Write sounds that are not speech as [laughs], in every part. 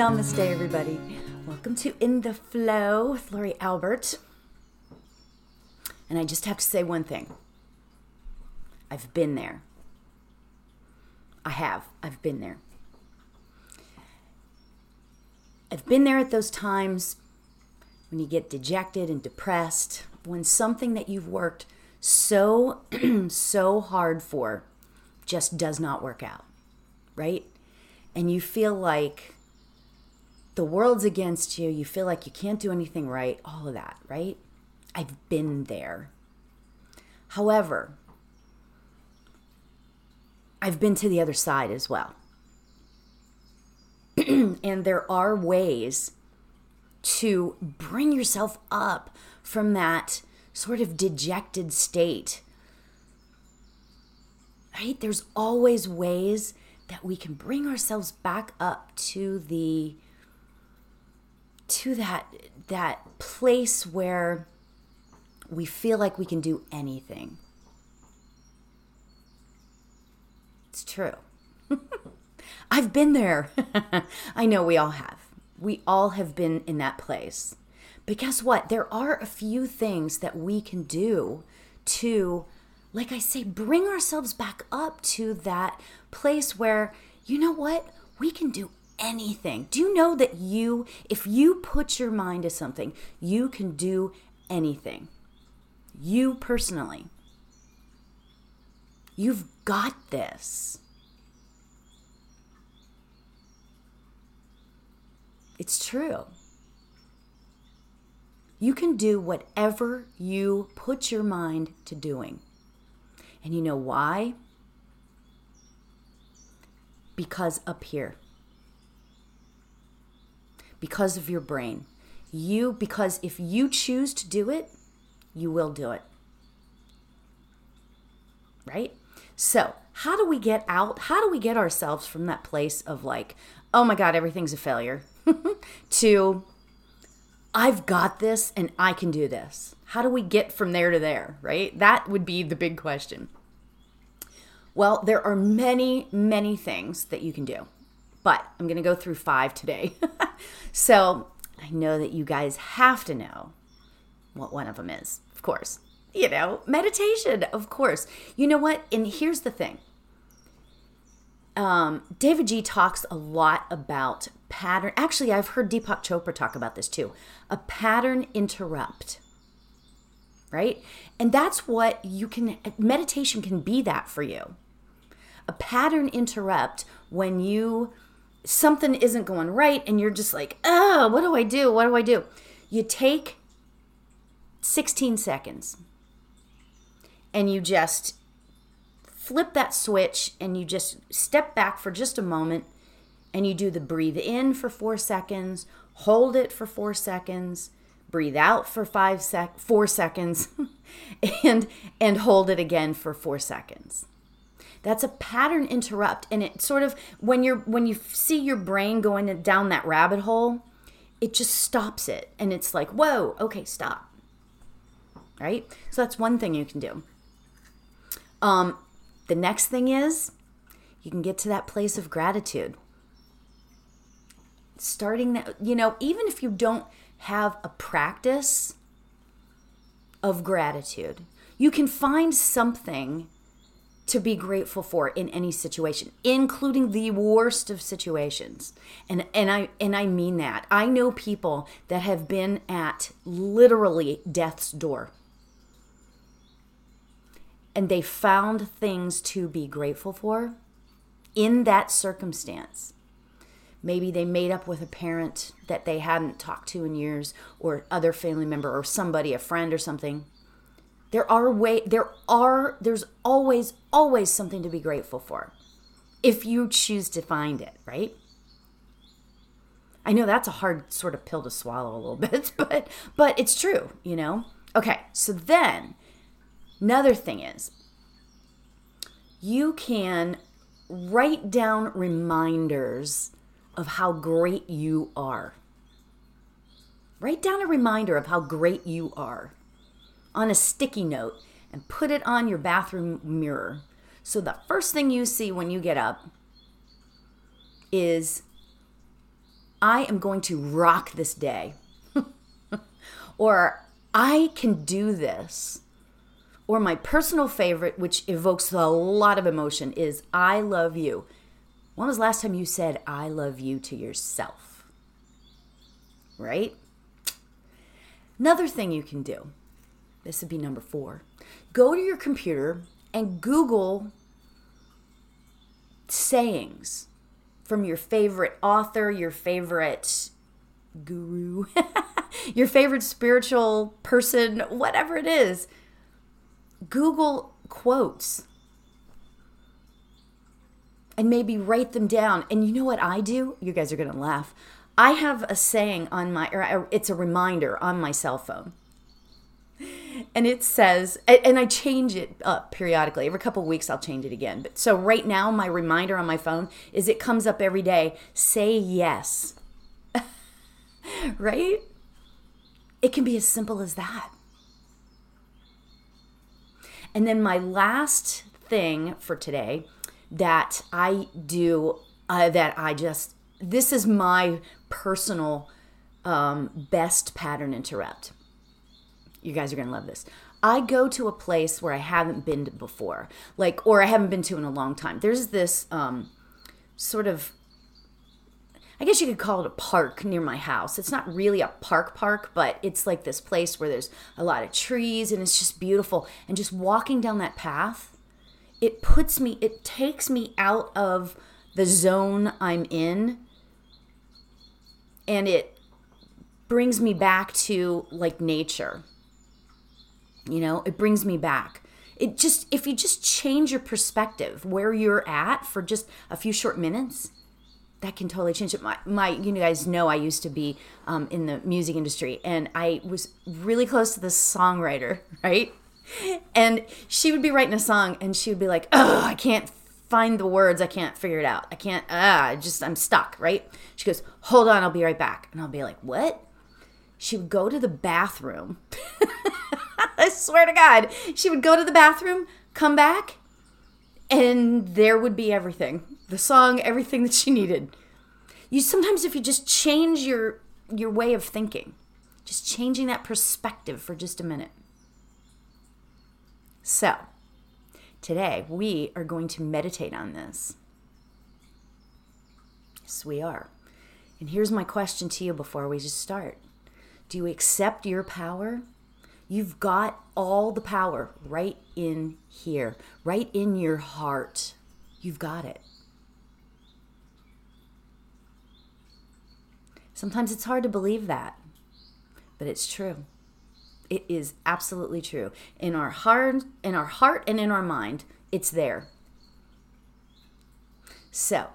Namaste, everybody. Welcome to In the Flow with Lori Albert. And I just have to say one thing I've been there. I have. I've been there. I've been there at those times when you get dejected and depressed, when something that you've worked so, [clears throat] so hard for just does not work out, right? And you feel like the world's against you, you feel like you can't do anything right, all of that, right? I've been there. However, I've been to the other side as well. [clears throat] and there are ways to bring yourself up from that sort of dejected state. Right? There's always ways that we can bring ourselves back up to the to that that place where we feel like we can do anything. It's true. [laughs] I've been there. [laughs] I know we all have. We all have been in that place. But guess what? There are a few things that we can do to, like I say, bring ourselves back up to that place where, you know what? We can do anything. Do you know that you, if you put your mind to something, you can do anything? You personally. You've got this. It's true. You can do whatever you put your mind to doing. And you know why? Because up here, because of your brain. You, because if you choose to do it, you will do it. Right? So, how do we get out? How do we get ourselves from that place of like, oh my God, everything's a failure, [laughs] to I've got this and I can do this? How do we get from there to there, right? That would be the big question. Well, there are many, many things that you can do, but I'm going to go through five today. [laughs] so I know that you guys have to know what one of them is, of course. You know, meditation, of course. You know what? And here's the thing um, davidji talks a lot about pattern. Actually, I've heard Deepak Chopra talk about this too. A pattern interrupt. Right? And that's what you can, meditation can be that for you. A pattern interrupt when you, something isn't going right and you're just like, oh, what do I do? What do I do? You take 16 seconds and you just flip that switch and you just step back for just a moment and you do the breathe in for four seconds, hold it for four seconds, breathe out for five sec four seconds, [laughs] and and hold it again for four seconds. That's a pattern interrupt, and it sort of when you're when you see your brain going down that rabbit hole, it just stops it, and it's like, whoa, okay, stop. Right. So that's one thing you can do. Um, the next thing is you can get to that place of gratitude starting that, you know, even if you don't have a practice of gratitude, you can find something to be grateful for in any situation including the worst of situations. And and I and I mean that. I know people that have been at literally death's door. And they found things to be grateful for in that circumstance. Maybe they made up with a parent that they hadn't talked to in years or other family member or somebody a friend or something there are way there are there's always always something to be grateful for if you choose to find it right? I know that's a hard sort of pill to swallow a little [laughs] bit but but it's true you know? Okay so then another thing is you can write down reminders of how great you are. Write down a reminder of how great you are on a sticky note and put it on your bathroom mirror. So the first thing you see when you get up is I am going to rock this day. [laughs] or I can do this. Or my personal favorite, which evokes a lot of emotion, is I love you. When was the last time you said I love you to yourself? Right? Another thing you can do, this would be number four, go to your computer and Google sayings from your favorite author, your favorite guru, [laughs] your favorite spiritual person, whatever it is. Google quotes and maybe write them down. And you know what I do? You guys are going to laugh. I have a saying on my, or it's a reminder on my cell phone. And it says, and I change it up periodically. Every couple weeks, I'll change it again. But so right now, my reminder on my phone is it comes up every day say yes. [laughs] right? It can be as simple as that. And then my last thing for today that I do, uh, that I just, this is my personal um, best pattern interrupt. You guys are going to love this. I go to a place where I haven't been before, like, or I haven't been to in a long time. There's this um, sort of I guess you could call it a park near my house. It's not really a park park, but it's like this place where there's a lot of trees and it's just beautiful. And just walking down that path, it puts me, it takes me out of the zone I'm in and it brings me back to like nature. You know, it brings me back. It just, if you just change your perspective where you're at for just a few short minutes, that can totally change it. My, my, you guys know I used to be um, in the music industry, and I was really close to this songwriter, [laughs] right? And she would be writing a song, and she would be like, "Oh, I can't find the words. I can't figure it out. I can't. Ah, just I'm stuck." Right? She goes, "Hold on, I'll be right back," and I'll be like, "What?" She would go to the bathroom. [laughs] I swear to God, she would go to the bathroom, come back, and there would be everything. The song everything that she needed. You sometimes if you just change your your way of thinking just changing that perspective for just a minute. So today we are going to meditate on this. Yes we are. And here's my question to you before we just start. Do you accept your power You've got all the power right in here, right in your heart. You've got it. Sometimes it's hard to believe that, but it's true. It is absolutely true. In our heart, in our heart and in our mind, it's there. So,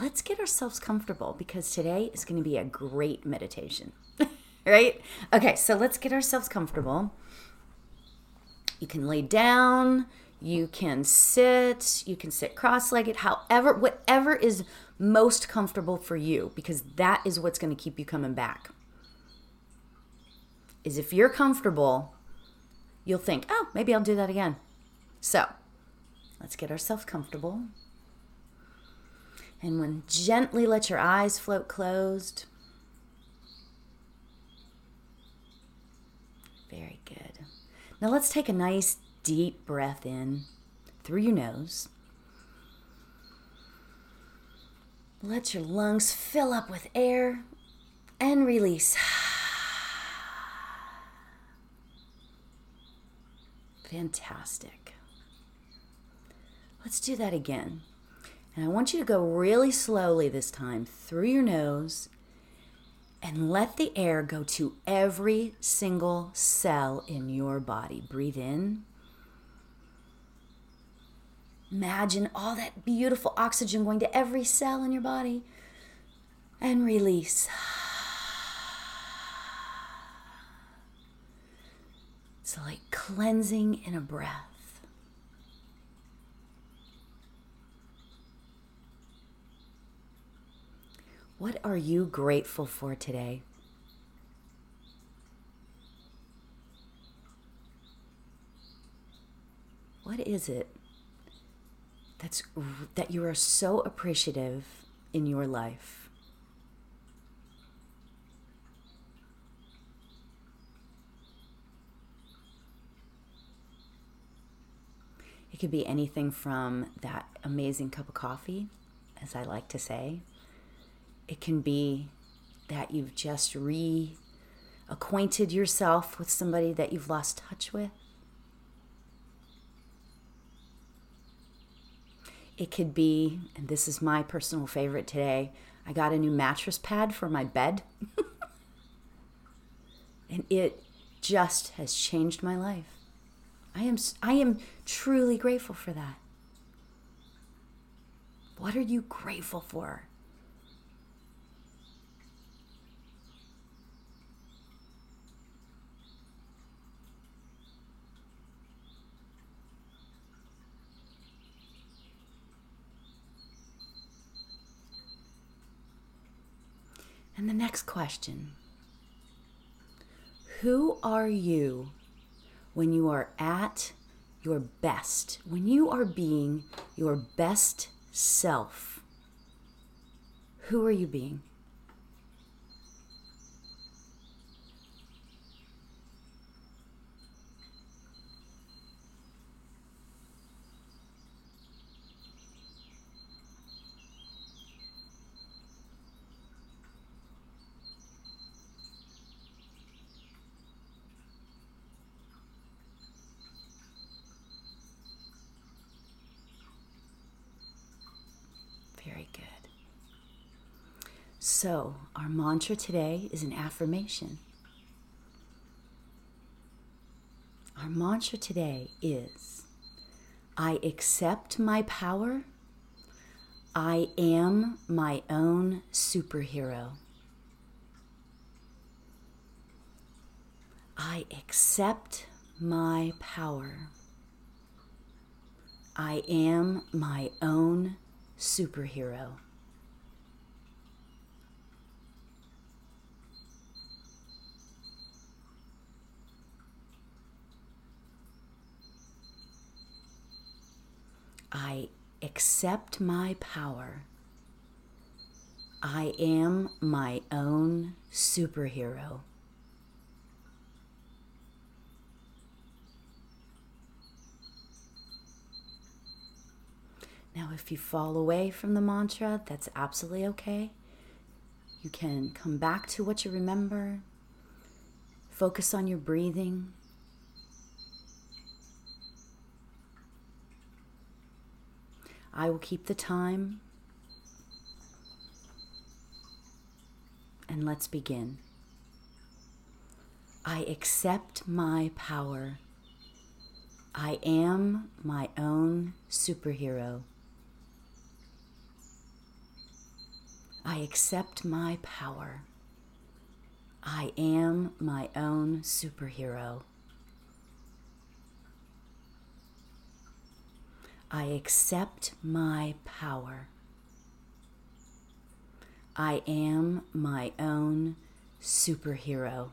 let's get ourselves comfortable because today is going to be a great meditation right? Okay, so let's get ourselves comfortable. You can lay down, you can sit, you can sit cross legged, however, whatever is most comfortable for you, because that is what's going to keep you coming back. Is if you're comfortable, you'll think, oh, maybe I'll do that again. So let's get ourselves comfortable. And when gently let your eyes float closed, Very good. Now let's take a nice deep breath in through your nose. Let your lungs fill up with air and release. Fantastic. Let's do that again. And I want you to go really slowly this time through your nose and let the air go to every single cell in your body. Breathe in. Imagine all that beautiful oxygen going to every cell in your body. And release. It's like cleansing in a breath. What are you grateful for today? What is it that's that you are so appreciative in your life? It could be anything from that amazing cup of coffee, as I like to say, it can be that you've just reacquainted yourself with somebody that you've lost touch with. It could be, and this is my personal favorite today, I got a new mattress pad for my bed. [laughs] and it just has changed my life. I am I am truly grateful for that. What are you grateful for? And the next question Who are you when you are at your best? When you are being your best self? Who are you being? Very good. So, our mantra today is an affirmation. Our mantra today is I accept my power. I am my own superhero. I accept my power. I am my own superhero. I accept my power. I am my own superhero. Now, if you fall away from the mantra, that's absolutely okay. You can come back to what you remember, focus on your breathing. I will keep the time. And let's begin. I accept my power. I am my own superhero. I accept my power. I am my own superhero. I accept my power. I am my own superhero.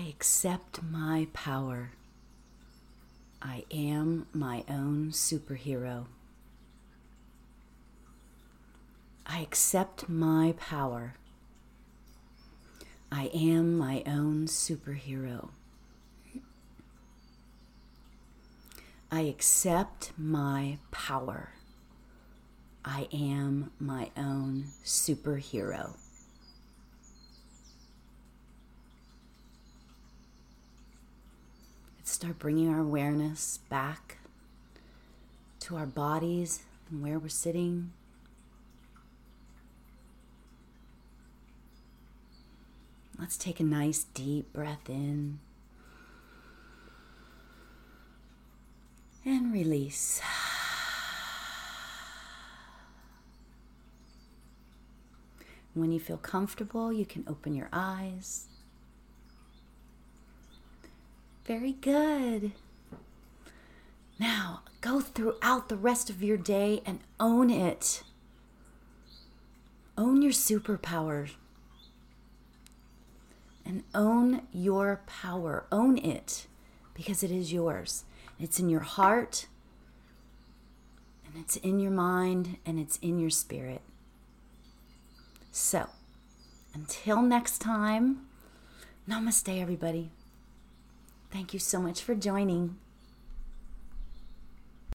I accept my power. I am my own superhero. I accept my power. I am my own superhero. I accept my power. I am my own superhero. Let's start bringing our awareness back to our bodies and where we're sitting. Let's take a nice deep breath in and release. When you feel comfortable, you can open your eyes. Very good. Now, go throughout the rest of your day and own it. Own your superpower. And own your power. Own it because it is yours. It's in your heart, and it's in your mind, and it's in your spirit. So, until next time, namaste, everybody. Thank you so much for joining.